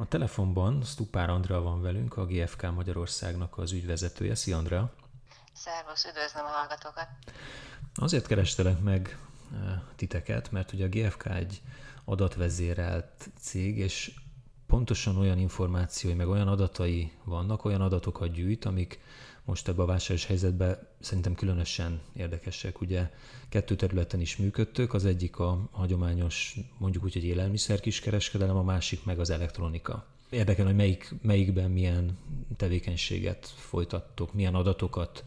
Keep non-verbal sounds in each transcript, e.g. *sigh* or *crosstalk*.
A telefonban Stupár Andrea van velünk, a GFK Magyarországnak az ügyvezetője. Szia Andrea! Szervusz, üdvözlöm a hallgatókat! Azért kerestelek meg eh, titeket, mert ugye a GFK egy adatvezérelt cég, és pontosan olyan információi, meg olyan adatai vannak, olyan adatokat gyűjt, amik most ebben a válságos helyzetben szerintem különösen érdekesek. Ugye kettő területen is működtök, az egyik a hagyományos, mondjuk úgy, hogy élelmiszer kiskereskedelem, a másik meg az elektronika. Érdekel, hogy melyik, melyikben milyen tevékenységet folytattok, milyen adatokat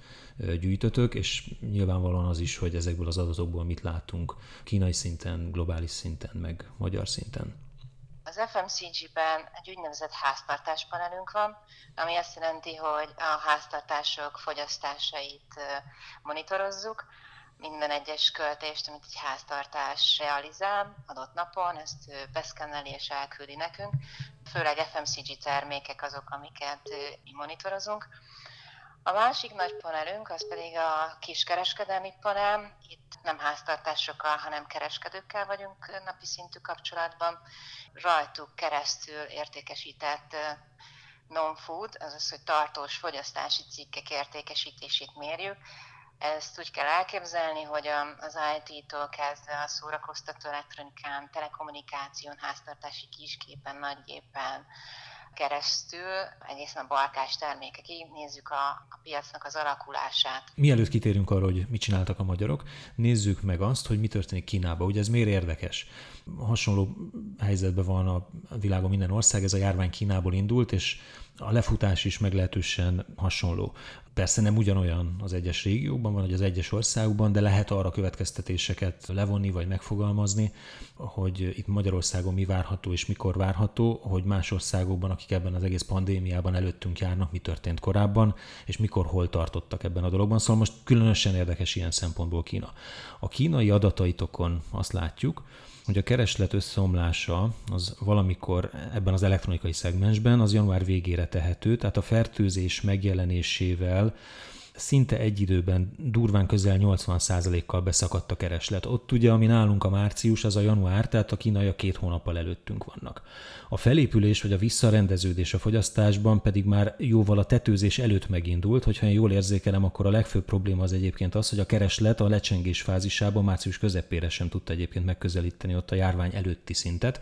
gyűjtötök, és nyilvánvalóan az is, hogy ezekből az adatokból mit látunk kínai szinten, globális szinten, meg magyar szinten. Az FMCG-ben egy úgynevezett háztartáspanelünk van, ami azt jelenti, hogy a háztartások fogyasztásait monitorozzuk, minden egyes költést, amit egy háztartás realizál adott napon, ezt beszkenneli és elküldi nekünk. Főleg FMCG termékek azok, amiket mi monitorozunk. A másik nagy panelünk az pedig a kiskereskedelmi panel. Itt nem háztartásokkal, hanem kereskedőkkel vagyunk napi szintű kapcsolatban. Rajtuk keresztül értékesített non-food, azaz, hogy tartós fogyasztási cikkek értékesítését mérjük. Ezt úgy kell elképzelni, hogy az IT-tól kezdve a szórakoztató elektronikán, telekommunikáción, háztartási kisképen, nagygépen, keresztül egészen a barkás termékekig nézzük a, a piacnak az alakulását. Mielőtt kitérünk arra, hogy mit csináltak a magyarok, nézzük meg azt, hogy mi történik Kínában. Ugye ez miért érdekes? Hasonló helyzetben van a világon minden ország, ez a járvány Kínából indult, és a lefutás is meglehetősen hasonló. Persze nem ugyanolyan az egyes régiókban, vagy az egyes országokban, de lehet arra következtetéseket levonni, vagy megfogalmazni, hogy itt Magyarországon mi várható és mikor várható, hogy más országokban, akik ebben az egész pandémiában előttünk járnak, mi történt korábban, és mikor hol tartottak ebben a dologban. Szóval most különösen érdekes ilyen szempontból Kína. A kínai adataitokon azt látjuk, hogy a kereslet összeomlása az valamikor ebben az elektronikai szegmensben az január végére tehető, tehát a fertőzés megjelenésével szinte egy időben durván közel 80%-kal beszakadt a kereslet. Ott ugye, ami nálunk a március, az a január, tehát a kínaiak két hónappal előttünk vannak. A felépülés vagy a visszarendeződés a fogyasztásban pedig már jóval a tetőzés előtt megindult, hogyha én jól érzékelem, akkor a legfőbb probléma az egyébként az, hogy a kereslet a lecsengés fázisában március közepére sem tudta egyébként megközelíteni ott a járvány előtti szintet.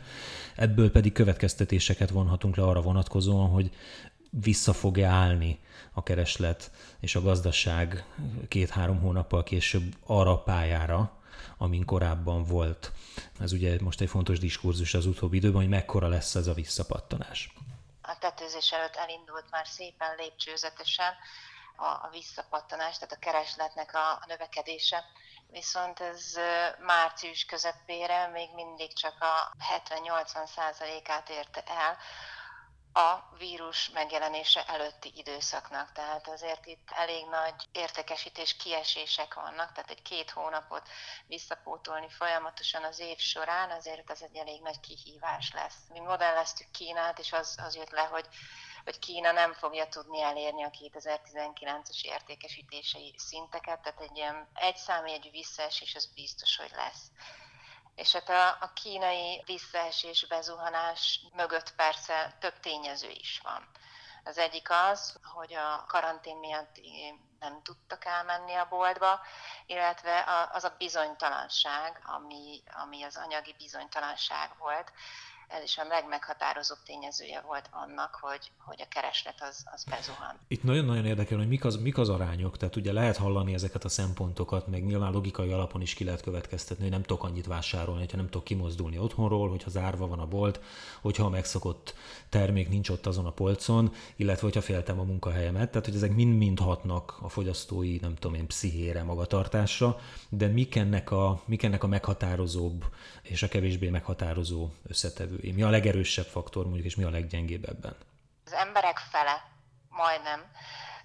Ebből pedig következtetéseket vonhatunk le arra vonatkozóan, hogy vissza fog-e állni a kereslet és a gazdaság két-három hónappal később arra a pályára, amin korábban volt. Ez ugye most egy fontos diskurzus az utóbbi időben, hogy mekkora lesz ez a visszapattanás. A tetőzés előtt elindult már szépen lépcsőzetesen a, a visszapattanás, tehát a keresletnek a, a növekedése. Viszont ez március közepére még mindig csak a 70-80 százalékát érte el, a vírus megjelenése előtti időszaknak. Tehát azért itt elég nagy értékesítés kiesések vannak, tehát egy két hónapot visszapótolni folyamatosan az év során, azért ez egy elég nagy kihívás lesz. Mi modelleztük Kínát, és az, az jött le, hogy hogy Kína nem fogja tudni elérni a 2019-es értékesítései szinteket, tehát egy ilyen egy számjegyű visszaesés az biztos, hogy lesz. És hát a, a kínai visszaesés, bezuhanás mögött persze több tényező is van. Az egyik az, hogy a karantén miatt nem tudtak elmenni a boltba, illetve az a bizonytalanság, ami, ami az anyagi bizonytalanság volt, ez is a legmeghatározóbb tényezője volt annak, hogy, hogy a kereslet az, az bezuhan. Itt nagyon-nagyon érdekel, hogy mik az, mik az arányok, tehát ugye lehet hallani ezeket a szempontokat, meg nyilván logikai alapon is ki lehet következtetni, hogy nem tudok annyit vásárolni, hogyha nem tudok kimozdulni otthonról, hogyha zárva van a bolt, hogyha a megszokott termék nincs ott azon a polcon, illetve hogyha féltem a munkahelyemet, tehát hogy ezek mind-mind hatnak a fogyasztói, nem tudom én, pszichére, magatartásra, de mik ennek a, mik ennek a meghatározóbb és a kevésbé meghatározó összetevő vezetői? Mi a legerősebb faktor mondjuk, és mi a leggyengébb ebben? Az emberek fele, majdnem,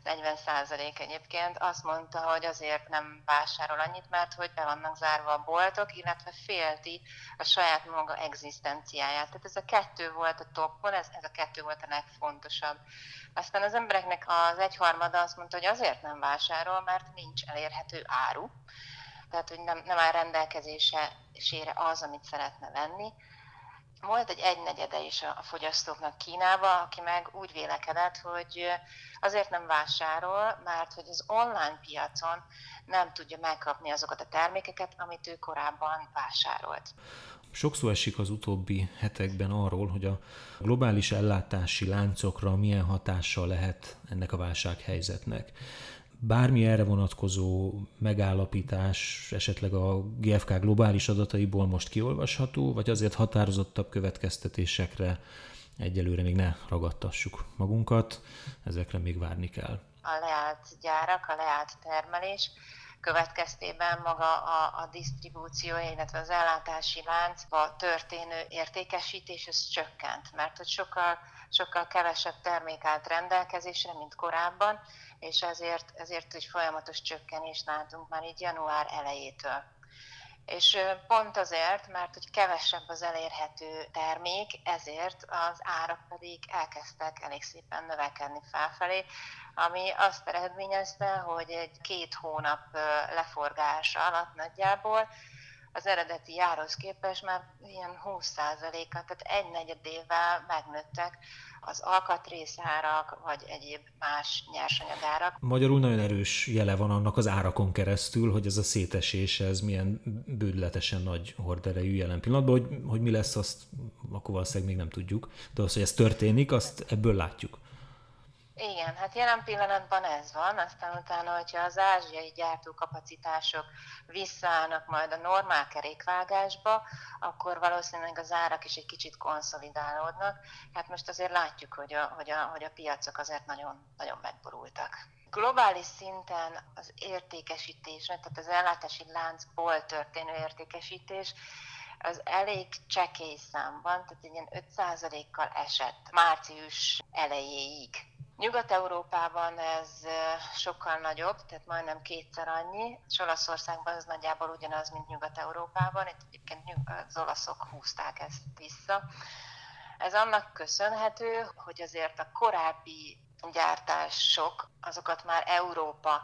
40 százalék egyébként azt mondta, hogy azért nem vásárol annyit, mert hogy be vannak zárva a boltok, illetve félti a saját maga egzisztenciáját. Tehát ez a kettő volt a toppon, ez, ez a kettő volt a legfontosabb. Aztán az embereknek az egyharmada azt mondta, hogy azért nem vásárol, mert nincs elérhető áru, tehát hogy nem, nem áll rendelkezésére az, amit szeretne venni volt egy egynegyede is a fogyasztóknak Kínába, aki meg úgy vélekedett, hogy azért nem vásárol, mert hogy az online piacon nem tudja megkapni azokat a termékeket, amit ő korábban vásárolt. Sokszor esik az utóbbi hetekben arról, hogy a globális ellátási láncokra milyen hatással lehet ennek a válsághelyzetnek bármi erre vonatkozó megállapítás esetleg a GFK globális adataiból most kiolvasható, vagy azért határozottabb következtetésekre egyelőre még ne ragadtassuk magunkat, ezekre még várni kell. A leállt gyárak, a leállt termelés következtében maga a, a disztribúció, illetve az ellátási láncba történő értékesítés ez csökkent, mert hogy sokkal, sokkal kevesebb termék állt rendelkezésre, mint korábban, és ezért, ezért egy folyamatos csökkenést látunk már így január elejétől. És pont azért, mert hogy kevesebb az elérhető termék, ezért az árak pedig elkezdtek elég szépen növekedni felfelé, ami azt eredményezte, hogy egy két hónap leforgása alatt nagyjából az eredeti árhoz képest már ilyen 20%-a, tehát egy negyedével megnőttek az alkatrészárak, vagy egyéb más nyersanyagárak. Magyarul nagyon erős jele van annak az árakon keresztül, hogy ez a szétesés, ez milyen bődletesen nagy horderejű jelen pillanatban, hogy, hogy mi lesz, azt akkor valószínűleg még nem tudjuk, de az, hogy ez történik, azt ebből látjuk. Igen, hát jelen pillanatban ez van, aztán utána, hogyha az ázsiai gyártókapacitások visszaállnak majd a normál kerékvágásba, akkor valószínűleg az árak is egy kicsit konszolidálódnak. Hát most azért látjuk, hogy a, hogy a, hogy a piacok azért nagyon, nagyon megborultak. Globális szinten az értékesítés, tehát az ellátási láncból történő értékesítés, az elég csekély számban, tehát egy ilyen 5%-kal esett március elejéig. Nyugat-Európában ez sokkal nagyobb, tehát majdnem kétszer annyi, és Olaszországban ez nagyjából ugyanaz, mint Nyugat-Európában, itt egyébként az olaszok húzták ezt vissza. Ez annak köszönhető, hogy azért a korábbi gyártások, azokat már Európa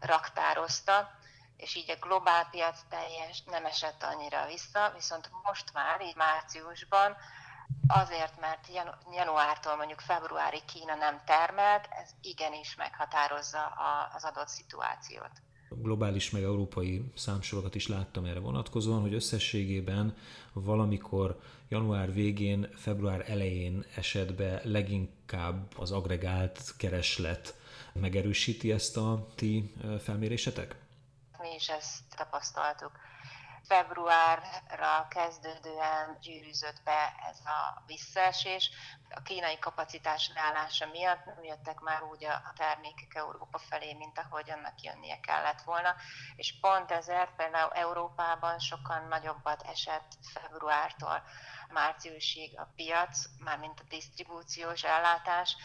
raktározta, és így a globál piac teljes nem esett annyira vissza, viszont most már, így márciusban Azért, mert januártól mondjuk februári Kína nem termelt, ez igenis meghatározza az adott szituációt. Globális meg európai számsorokat is láttam erre vonatkozóan, hogy összességében valamikor január végén, február elején esetben leginkább az agregált kereslet megerősíti ezt a ti felmérésetek? Mi is ezt tapasztaltuk februárra kezdődően gyűrűzött be ez a visszaesés. A kínai kapacitás leállása miatt nem jöttek már úgy a termékek Európa felé, mint ahogy annak jönnie kellett volna, és pont ezért például Európában sokkal nagyobbat esett februártól márciusig a piac, mármint a disztribúciós ellátás,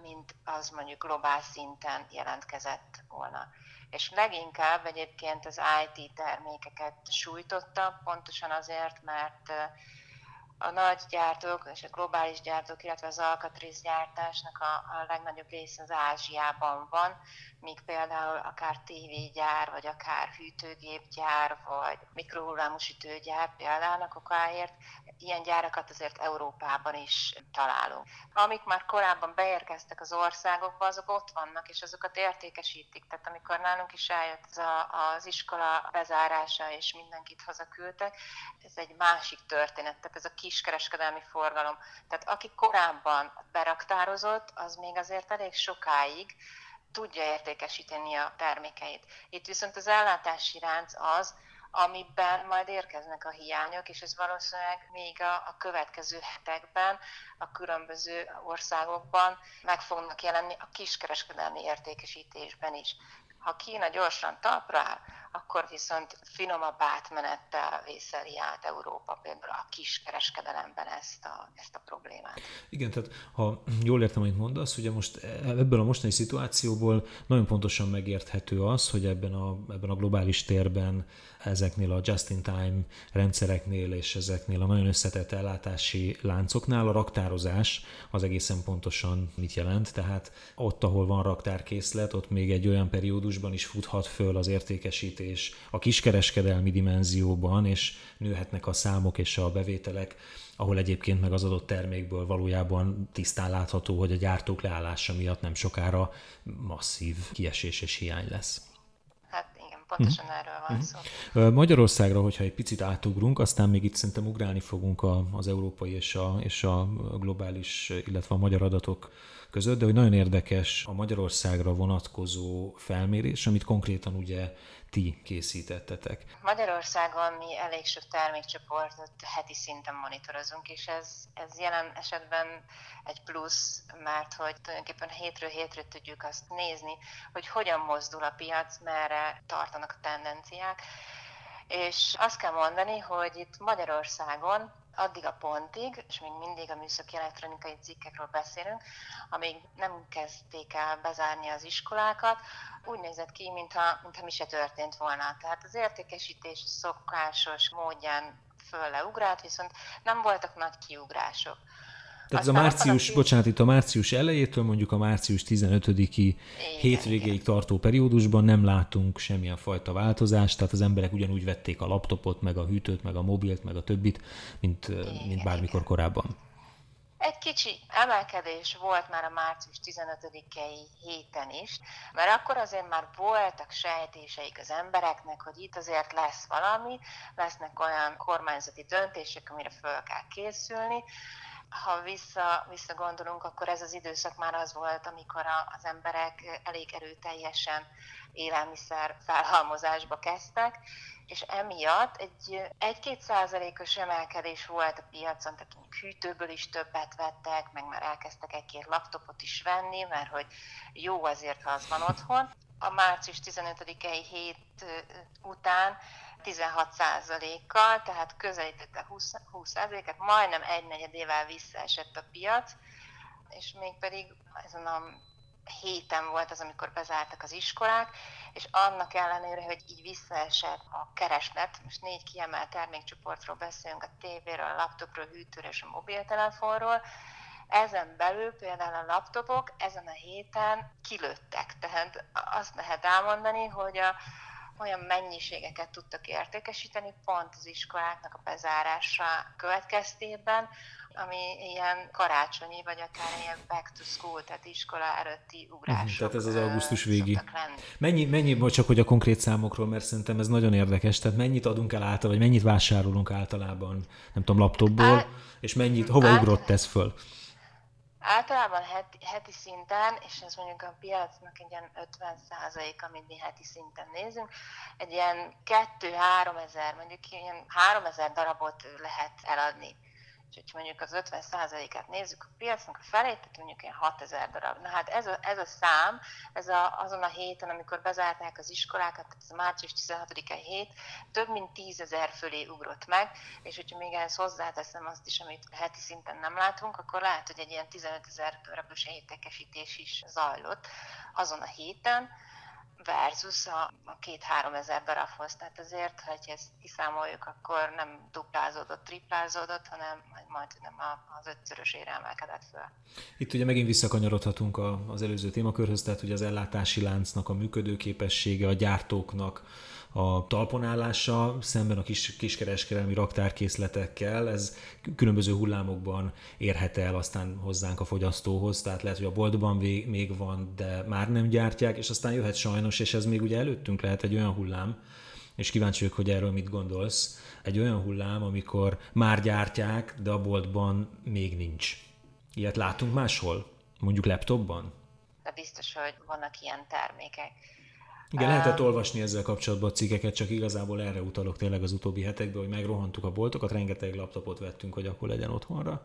mint az mondjuk globál szinten jelentkezett volna és leginkább egyébként az IT termékeket sújtotta, pontosan azért, mert a nagy gyártók és a globális gyártók, illetve az alkatrészgyártásnak a, a legnagyobb része az Ázsiában van, míg például akár tévégyár, vagy akár hűtőgépgyár, vagy mikrohullámú sütőgyár például a kokáért, ilyen gyárakat azért Európában is találunk. Amik már korábban beérkeztek az országokba, azok ott vannak, és azokat értékesítik. Tehát amikor nálunk is eljött az, a, az iskola bezárása, és mindenkit hazaküldtek, ez egy másik történet, tehát ez a kiskereskedelmi forgalom. Tehát aki korábban beraktározott, az még azért elég sokáig tudja értékesíteni a termékeit. Itt viszont az ellátási ránc az, amiben majd érkeznek a hiányok, és ez valószínűleg még a, a következő hetekben a különböző országokban meg fognak jelenni a kiskereskedelmi értékesítésben is. Ha Kína gyorsan talpra áll, akkor viszont finomabb átmenettel vészeli át Európa például a kiskereskedelemben ezt a, ezt a problémát. Igen, tehát ha jól értem, amit mondasz, ugye most ebből a mostani szituációból nagyon pontosan megérthető az, hogy ebben a, ebben a globális térben ezeknél a just-in-time rendszereknél és ezeknél a nagyon összetett ellátási láncoknál a raktározás az egészen pontosan mit jelent, tehát ott, ahol van raktárkészlet, ott még egy olyan periódusban is futhat föl az értékesítés és a kiskereskedelmi dimenzióban, és nőhetnek a számok és a bevételek, ahol egyébként meg az adott termékből valójában tisztán látható, hogy a gyártók leállása miatt nem sokára masszív kiesés és hiány lesz pontosan uh-huh. erről van uh-huh. szó. Magyarországra, hogyha egy picit átugrunk, aztán még itt szerintem ugrálni fogunk a, az európai és a, és a globális, illetve a magyar adatok között, de hogy nagyon érdekes a Magyarországra vonatkozó felmérés, amit konkrétan ugye ti készítettetek? Magyarországon mi elég sok termékcsoportot heti szinten monitorozunk, és ez, ez jelen esetben egy plusz, mert hogy tulajdonképpen hétről hétre tudjuk azt nézni, hogy hogyan mozdul a piac, merre tartanak a tendenciák. És azt kell mondani, hogy itt Magyarországon addig a pontig, és még mindig a műszaki elektronikai cikkekről beszélünk, amíg nem kezdték el bezárni az iskolákat, úgy nézett ki, mintha, mintha mi se történt volna. Tehát az értékesítés szokásos módján föl leugrált, viszont nem voltak nagy kiugrások. Tehát ez a március, a bocsánat, itt a március elejétől mondjuk a március 15-i hétvégéig tartó periódusban nem látunk semmilyen fajta változást, tehát az emberek ugyanúgy vették a laptopot, meg a hűtőt, meg a mobilt, meg a többit, mint, igen, mint bármikor igen. korábban. Egy kicsi emelkedés volt már a március 15-i héten is, mert akkor azért már voltak sejtéseik az embereknek, hogy itt azért lesz valami, lesznek olyan kormányzati döntések, amire föl kell készülni, ha vissza, visszagondolunk, akkor ez az időszak már az volt, amikor a, az emberek elég erőteljesen élelmiszer felhalmozásba kezdtek, és emiatt egy 1-2 százalékos emelkedés volt a piacon, tehát hűtőből is többet vettek, meg már elkezdtek egy-két laptopot is venni, mert hogy jó azért, ha az van otthon. A március 15-i hét után 16%-kal, tehát közelítette 20%-et, majdnem egy negyedével visszaesett a piac, és mégpedig ezen a héten volt az, amikor bezártak az iskolák, és annak ellenére, hogy így visszaesett a kereslet, most négy kiemelt termékcsoportról beszélünk, a tévéről, a laptopról, a hűtőről és a mobiltelefonról, ezen belül például a laptopok ezen a héten kilőttek. Tehát azt lehet elmondani, hogy a, olyan mennyiségeket tudtak értékesíteni pont az iskoláknak a bezárása következtében, ami ilyen karácsonyi, vagy akár ilyen back to school, tehát iskola előtti ugrások. Uh, tehát ez az augusztus végi. Mennyi, mennyi, csak hogy a konkrét számokról, mert szerintem ez nagyon érdekes, tehát mennyit adunk el által, vagy mennyit vásárolunk általában, nem tudom, laptopból, és mennyit, hova ugrott ez föl? Általában heti, heti szinten, és ez mondjuk a piacnak egy ilyen 50 százalék, amit mi heti szinten nézünk, egy ilyen 2-3 ezer, mondjuk ilyen 3 ezer darabot lehet eladni és hogyha mondjuk az 50%-át nézzük a piacnak a felét, tehát mondjuk ilyen 6000 darab. Na hát ez a, ez a szám, ez a, azon a héten, amikor bezárták az iskolákat, tehát ez a március 16-ai hét, több mint 10 ezer fölé ugrott meg, és hogyha még ehhez hozzáteszem azt is, amit heti szinten nem látunk, akkor lehet, hogy egy ilyen 15 ezer darabos értékesítés is zajlott azon a héten, versus a, a két-három ezer darabhoz. Tehát azért, ha ezt kiszámoljuk, akkor nem duplázódott, triplázódott, hanem majd nem az ötszörösére emelkedett föl. Itt ugye megint visszakanyarodhatunk az előző témakörhöz, tehát ugye az ellátási láncnak a működőképessége, a gyártóknak a talponállása szemben a kis, kiskereskedelmi raktárkészletekkel, ez különböző hullámokban érhet el aztán hozzánk a fogyasztóhoz, tehát lehet, hogy a boltban még van, de már nem gyártják, és aztán jöhet sajnos, és ez még ugye előttünk lehet egy olyan hullám, és kíváncsi vagyok, hogy erről mit gondolsz, egy olyan hullám, amikor már gyártják, de a boltban még nincs. Ilyet látunk máshol? Mondjuk laptopban? De biztos, hogy vannak ilyen termékek. Igen, lehetett olvasni ezzel kapcsolatban a cikkeket, csak igazából erre utalok tényleg az utóbbi hetekben, hogy megrohantuk a boltokat, rengeteg laptopot vettünk, hogy akkor legyen otthonra,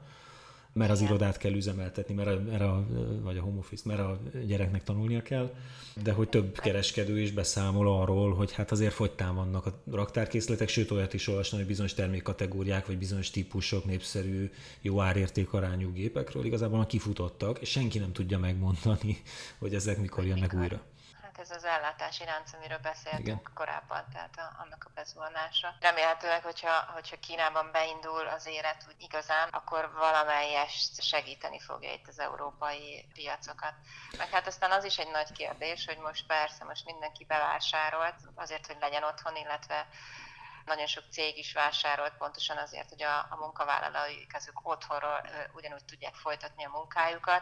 mert az Igen. irodát kell üzemeltetni, mert a, mert a, vagy a home office, mert a gyereknek tanulnia kell, de hogy több kereskedő is beszámol arról, hogy hát azért fogytán vannak a raktárkészletek, sőt olyat is olvasni, hogy bizonyos termékkategóriák, vagy bizonyos típusok népszerű, jó árértékarányú gépekről igazából kifutottak, és senki nem tudja megmondani, hogy ezek mikor jönnek újra ez az ellátási lánc, amiről beszéltünk Igen. korábban, tehát a, annak a bezuhanása. Remélhetőleg, hogyha, hogyha Kínában beindul az élet úgy igazán, akkor valamelyest segíteni fogja itt az európai piacokat. Meg hát aztán az is egy nagy kérdés, hogy most persze most mindenki bevásárolt azért, hogy legyen otthon, illetve nagyon sok cég is vásárolt pontosan azért, hogy a, a munkavállalóik azok otthonról ugyanúgy tudják folytatni a munkájukat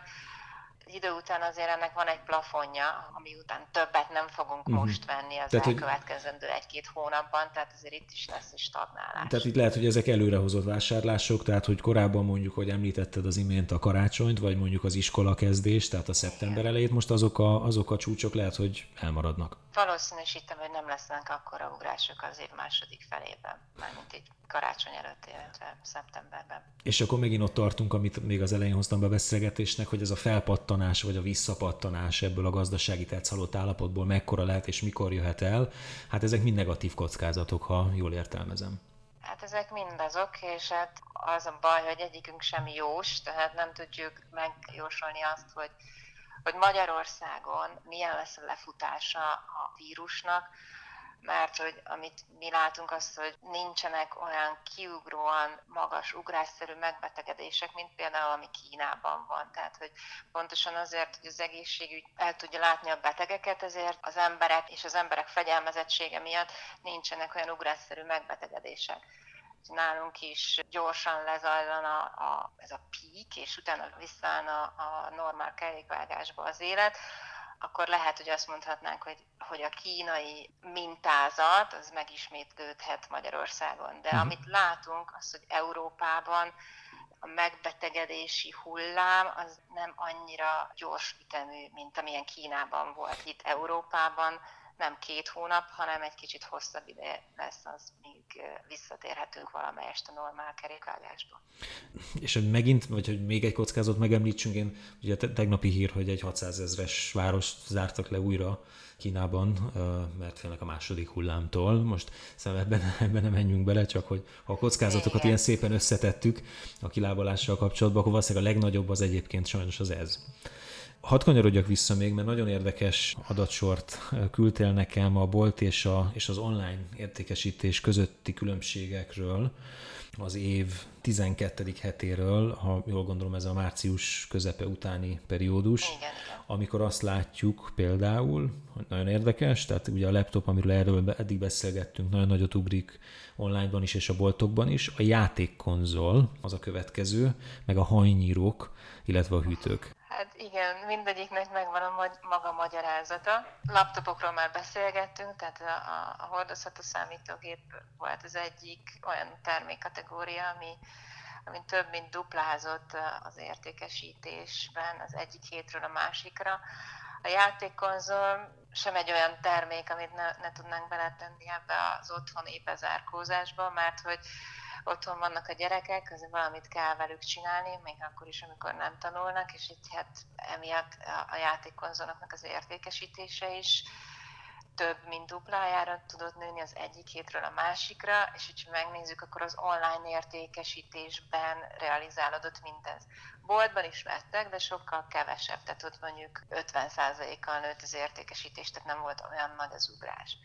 idő után azért ennek van egy plafonja, ami után többet nem fogunk uh-huh. most venni az tehát, elkövetkezendő egy-két hónapban, tehát azért itt is lesz egy stagnálás. Tehát itt lehet, hogy ezek előrehozott vásárlások, tehát hogy korábban mondjuk, hogy említetted az imént a karácsonyt, vagy mondjuk az iskola kezdés, tehát a szeptember elejét, most azok a, azok a csúcsok lehet, hogy elmaradnak. Valószínűsítem, hogy nem lesznek akkora ugrások az év második felében, mármint így karácsony előtt, illetve szeptemberben. És akkor megint ott tartunk, amit még az elején hoztam be beszélgetésnek, hogy ez a felpattanás vagy a visszapattanás ebből a gazdasági tetszalott állapotból mekkora lehet és mikor jöhet el. Hát ezek mind negatív kockázatok, ha jól értelmezem. Hát ezek mind azok, és hát az a baj, hogy egyikünk sem jós, tehát nem tudjuk megjósolni azt, hogy hogy Magyarországon milyen lesz a lefutása a vírusnak, mert hogy amit mi látunk azt, hogy nincsenek olyan kiugróan magas, ugrásszerű megbetegedések, mint például ami Kínában van. Tehát, hogy pontosan azért, hogy az egészségügy el tudja látni a betegeket, ezért az emberek és az emberek fegyelmezettsége miatt nincsenek olyan ugrásszerű megbetegedések nálunk is gyorsan lezajlana a, ez a pík, és utána visszaáll a, a normál kerékvágásba az élet, akkor lehet, hogy azt mondhatnánk, hogy, hogy a kínai mintázat az megismétlődhet Magyarországon. De uh-huh. amit látunk, az, hogy Európában a megbetegedési hullám az nem annyira gyors ütemű, mint amilyen Kínában volt itt Európában nem két hónap, hanem egy kicsit hosszabb ide lesz az, míg visszatérhetünk valamelyest a normál kerékvágásba. És hogy megint, vagy hogy még egy kockázat megemlítsünk, én ugye tegnapi hír, hogy egy 600 ezres város zártak le újra Kínában, mert félnek a második hullámtól. Most szerintem ebben, *laughs* ebben nem menjünk bele, csak hogy ha a kockázatokat Igen. ilyen szépen összetettük a kilábalással kapcsolatban, akkor valószínűleg a legnagyobb az egyébként sajnos az ez. Hadd kanyarodjak vissza még, mert nagyon érdekes adatsort küldtél nekem a bolt és, a, és az online értékesítés közötti különbségekről az év 12. hetéről, ha jól gondolom ez a március közepe utáni periódus, igen, igen. amikor azt látjuk például, hogy nagyon érdekes, tehát ugye a laptop, amiről erről eddig beszélgettünk, nagyon nagyot ugrik onlineban is és a boltokban is, a játékkonzol az a következő, meg a hajnyírók, illetve a hűtők. Hát igen, mindegyiknek megvan a maga magyarázata. Laptopokról már beszélgettünk, tehát a, a, a hordozható számítógép volt az egyik olyan termékkategória, ami, ami több mint duplázott az értékesítésben az egyik hétről a másikra. A játékkonzol sem egy olyan termék, amit ne, ne tudnánk beletenni ebbe az otthoni bezárkózásba, mert hogy otthon vannak a gyerekek, azért valamit kell velük csinálni, még akkor is, amikor nem tanulnak, és itt hát emiatt a játékkonzoloknak az értékesítése is több, mint duplájára tudott nőni az egyik hétről a másikra, és hogyha megnézzük, akkor az online értékesítésben realizálódott mindez. Boltban is vettek, de sokkal kevesebb, tehát ott mondjuk 50%-kal nőtt az értékesítés, tehát nem volt olyan nagy az ugrás.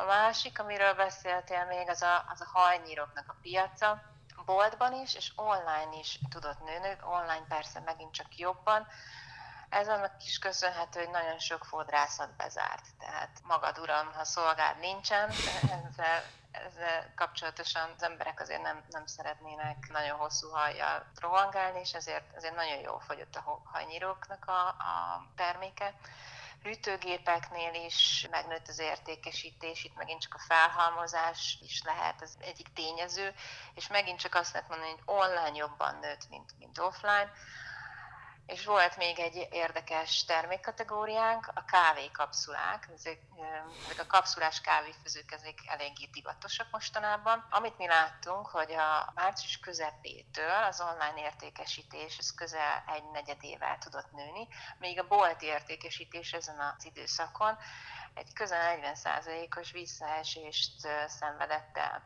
A másik, amiről beszéltél még, az a, az a hajnyíroknak a piaca. Boltban is, és online is tudott nőni, online persze megint csak jobban. Ez annak is köszönhető, hogy nagyon sok fodrászat bezárt. Tehát magad uram, ha szolgád nincsen, *laughs* ezzel, ezzel kapcsolatosan az emberek azért nem, nem szeretnének nagyon hosszú hajjal rohangálni, és ezért, ezért nagyon jól fogyott a hajnyíróknak a, a terméke hűtőgépeknél is megnőtt az értékesítés, itt megint csak a felhalmozás is lehet az egyik tényező, és megint csak azt lehet mondani, hogy online jobban nőtt, mint, mint offline. És volt még egy érdekes termékkategóriánk, a kávékapszulák. Ezek, ezek a kapszulás kávéfőzők ezek eléggé divatosak mostanában. Amit mi láttunk, hogy a március közepétől az online értékesítés ez közel egy negyedével tudott nőni, még a bolti értékesítés ezen az időszakon egy közel 40%-os visszaesést szenvedett el.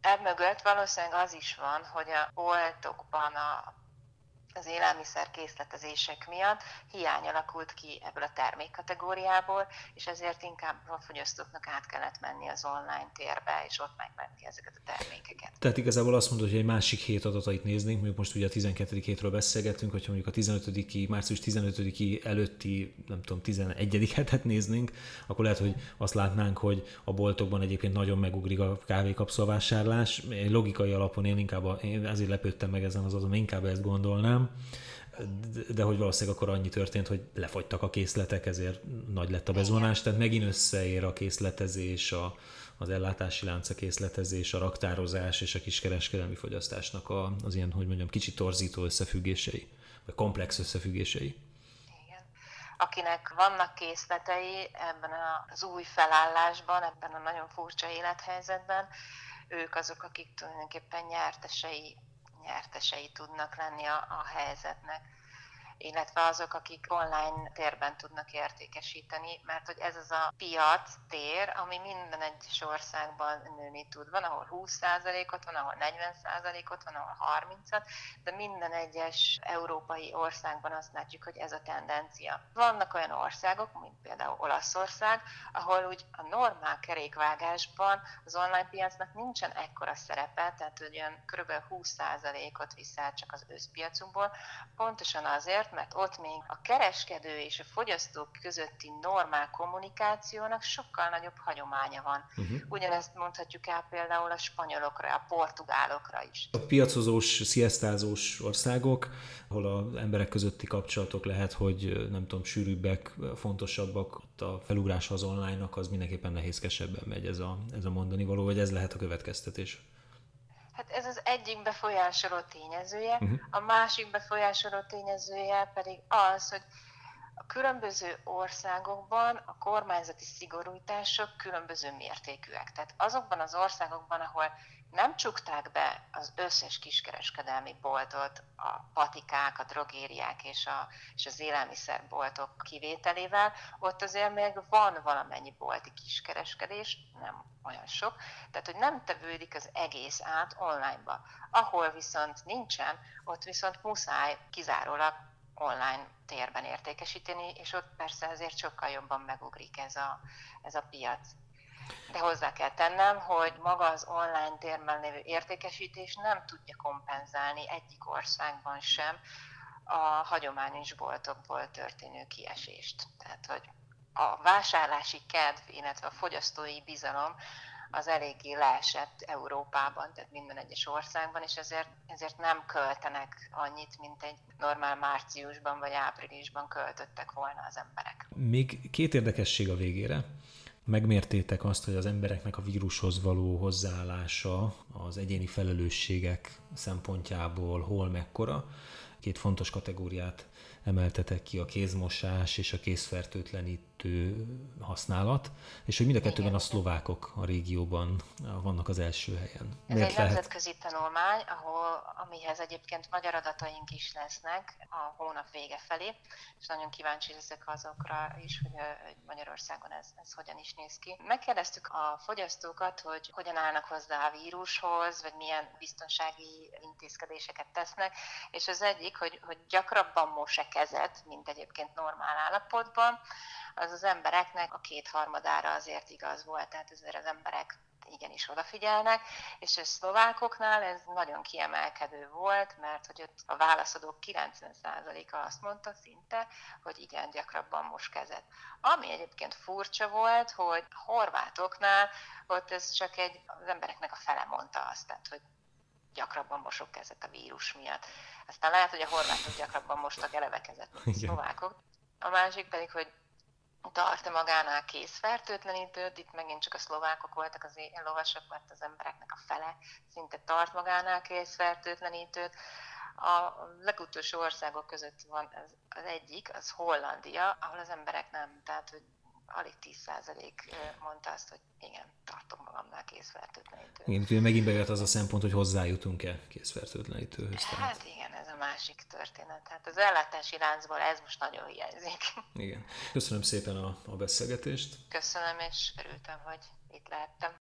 Emögött valószínűleg az is van, hogy a boltokban a az élelmiszer készletezések miatt hiány alakult ki ebből a termékkategóriából, és ezért inkább a fogyasztóknak át kellett menni az online térbe, és ott megvenni ezeket a termékeket. Tehát igazából azt mondod, hogy egy másik hét adatait néznénk, mondjuk most ugye a 12. hétről beszélgetünk, hogyha mondjuk a 15 március 15 előtti, nem tudom, 11. hetet néznénk, akkor lehet, hogy azt látnánk, hogy a boltokban egyébként nagyon megugrik a kávékapszolvásárlás. Logikai alapon én inkább, a, én ezért lepődtem meg ezen az azon, inkább ezt gondolnám de hogy valószínűleg akkor annyi történt, hogy lefogytak a készletek, ezért nagy lett a bezvonás, tehát megint összeér a készletezés, a, az ellátási lánca készletezés, a raktározás és a kiskereskedelmi fogyasztásnak a, az ilyen, hogy mondjam, kicsit torzító összefüggései, vagy komplex összefüggései. Igen. Akinek vannak készletei ebben az új felállásban, ebben a nagyon furcsa élethelyzetben, ők azok, akik tulajdonképpen nyertesei nyertesei tudnak lenni a, a helyzetnek illetve azok, akik online térben tudnak értékesíteni, mert hogy ez az a piac tér, ami minden egyes országban nőni tud. Van, ahol 20%-ot, van, ahol 40%-ot, van, ahol 30-at, de minden egyes európai országban azt látjuk, hogy ez a tendencia. Vannak olyan országok, mint például Olaszország, ahol úgy a normál kerékvágásban az online piacnak nincsen ekkora szerepe, tehát ugyan kb. 20%-ot viszel csak az összpiacunkból, pontosan azért, azért, mert ott még a kereskedő és a fogyasztók közötti normál kommunikációnak sokkal nagyobb hagyománya van. Uh-huh. Ugyanezt mondhatjuk el például a spanyolokra, a portugálokra is. A piacozós, sziasztázós országok, ahol az emberek közötti kapcsolatok lehet, hogy nem tudom, sűrűbbek, fontosabbak, ott a felugrás az online-nak az mindenképpen nehézkesebben megy ez a, ez a mondani való, vagy ez lehet a következtetés. Hát ez az egyik befolyásoló tényezője, uh-huh. a másik befolyásoló tényezője pedig az, hogy a különböző országokban a kormányzati szigorítások különböző mértékűek. Tehát azokban az országokban, ahol nem csukták be az összes kiskereskedelmi boltot, a patikák, a drogériák és, a, és az élelmiszerboltok kivételével, ott azért még van valamennyi bolti kiskereskedés, nem olyan sok, tehát hogy nem tevődik az egész át onlineba. Ahol viszont nincsen, ott viszont muszáj kizárólag online térben értékesíteni, és ott persze ezért sokkal jobban megugrik ez a, ez a piac. De hozzá kell tennem, hogy maga az online térben lévő értékesítés nem tudja kompenzálni egyik országban sem a hagyományos boltokból történő kiesést. Tehát, hogy a vásárlási kedv, illetve a fogyasztói bizalom az eléggé leesett Európában, tehát minden egyes országban, és ezért, ezért nem költenek annyit, mint egy normál márciusban vagy áprilisban költöttek volna az emberek. Még két érdekesség a végére megmértétek azt, hogy az embereknek a vírushoz való hozzáállása az egyéni felelősségek szempontjából hol mekkora. Két fontos kategóriát emeltetek ki, a kézmosás és a kézfertőtlenítő használat, és hogy mind a kettőben a szlovákok a régióban vannak az első helyen. Ez Miért egy lehet? nemzetközi tanulmány, ahol, amihez egyébként magyar adataink is lesznek a hónap vége felé, és nagyon kíváncsi leszek azokra is, hogy, Magyarországon ez, ez hogyan is néz ki. Megkérdeztük a fogyasztókat, hogy hogyan állnak hozzá a vírushoz, vagy milyen biztonsági intézkedéseket tesznek, és az egyik, hogy, hogy gyakrabban mos kezet, mint egyébként normál állapotban, az az embereknek a kétharmadára azért igaz volt, tehát ezért az emberek igenis odafigyelnek, és a szlovákoknál ez nagyon kiemelkedő volt, mert hogy ott a válaszadók 90%-a azt mondta szinte, hogy igen, gyakrabban most kezet. Ami egyébként furcsa volt, hogy a horvátoknál ott ez csak egy, az embereknek a fele mondta azt, tehát hogy gyakrabban mosok kezet a vírus miatt. Aztán lehet, hogy a horvátok gyakrabban mostak eleve kezet, mint a szlovákok. A másik pedig, hogy tart magánál készfertőtlenítőt, itt megint csak a szlovákok voltak az lovasok, mert az embereknek a fele szinte tart magánál készfertőtlenítőt. A legutolsó országok között van az, az egyik, az Hollandia, ahol az emberek nem, tehát hogy alig 10% mondta azt, hogy igen, tartom magamnál készfertőtlenítőt. Igen, megint bejött az a szempont, hogy hozzájutunk-e készfertőtlenítőhöz. Hát igen, ez a másik történet. Hát az ellátási láncból ez most nagyon hiányzik. Igen. Köszönöm szépen a, a beszélgetést. Köszönöm, és örültem, hogy itt lehettem.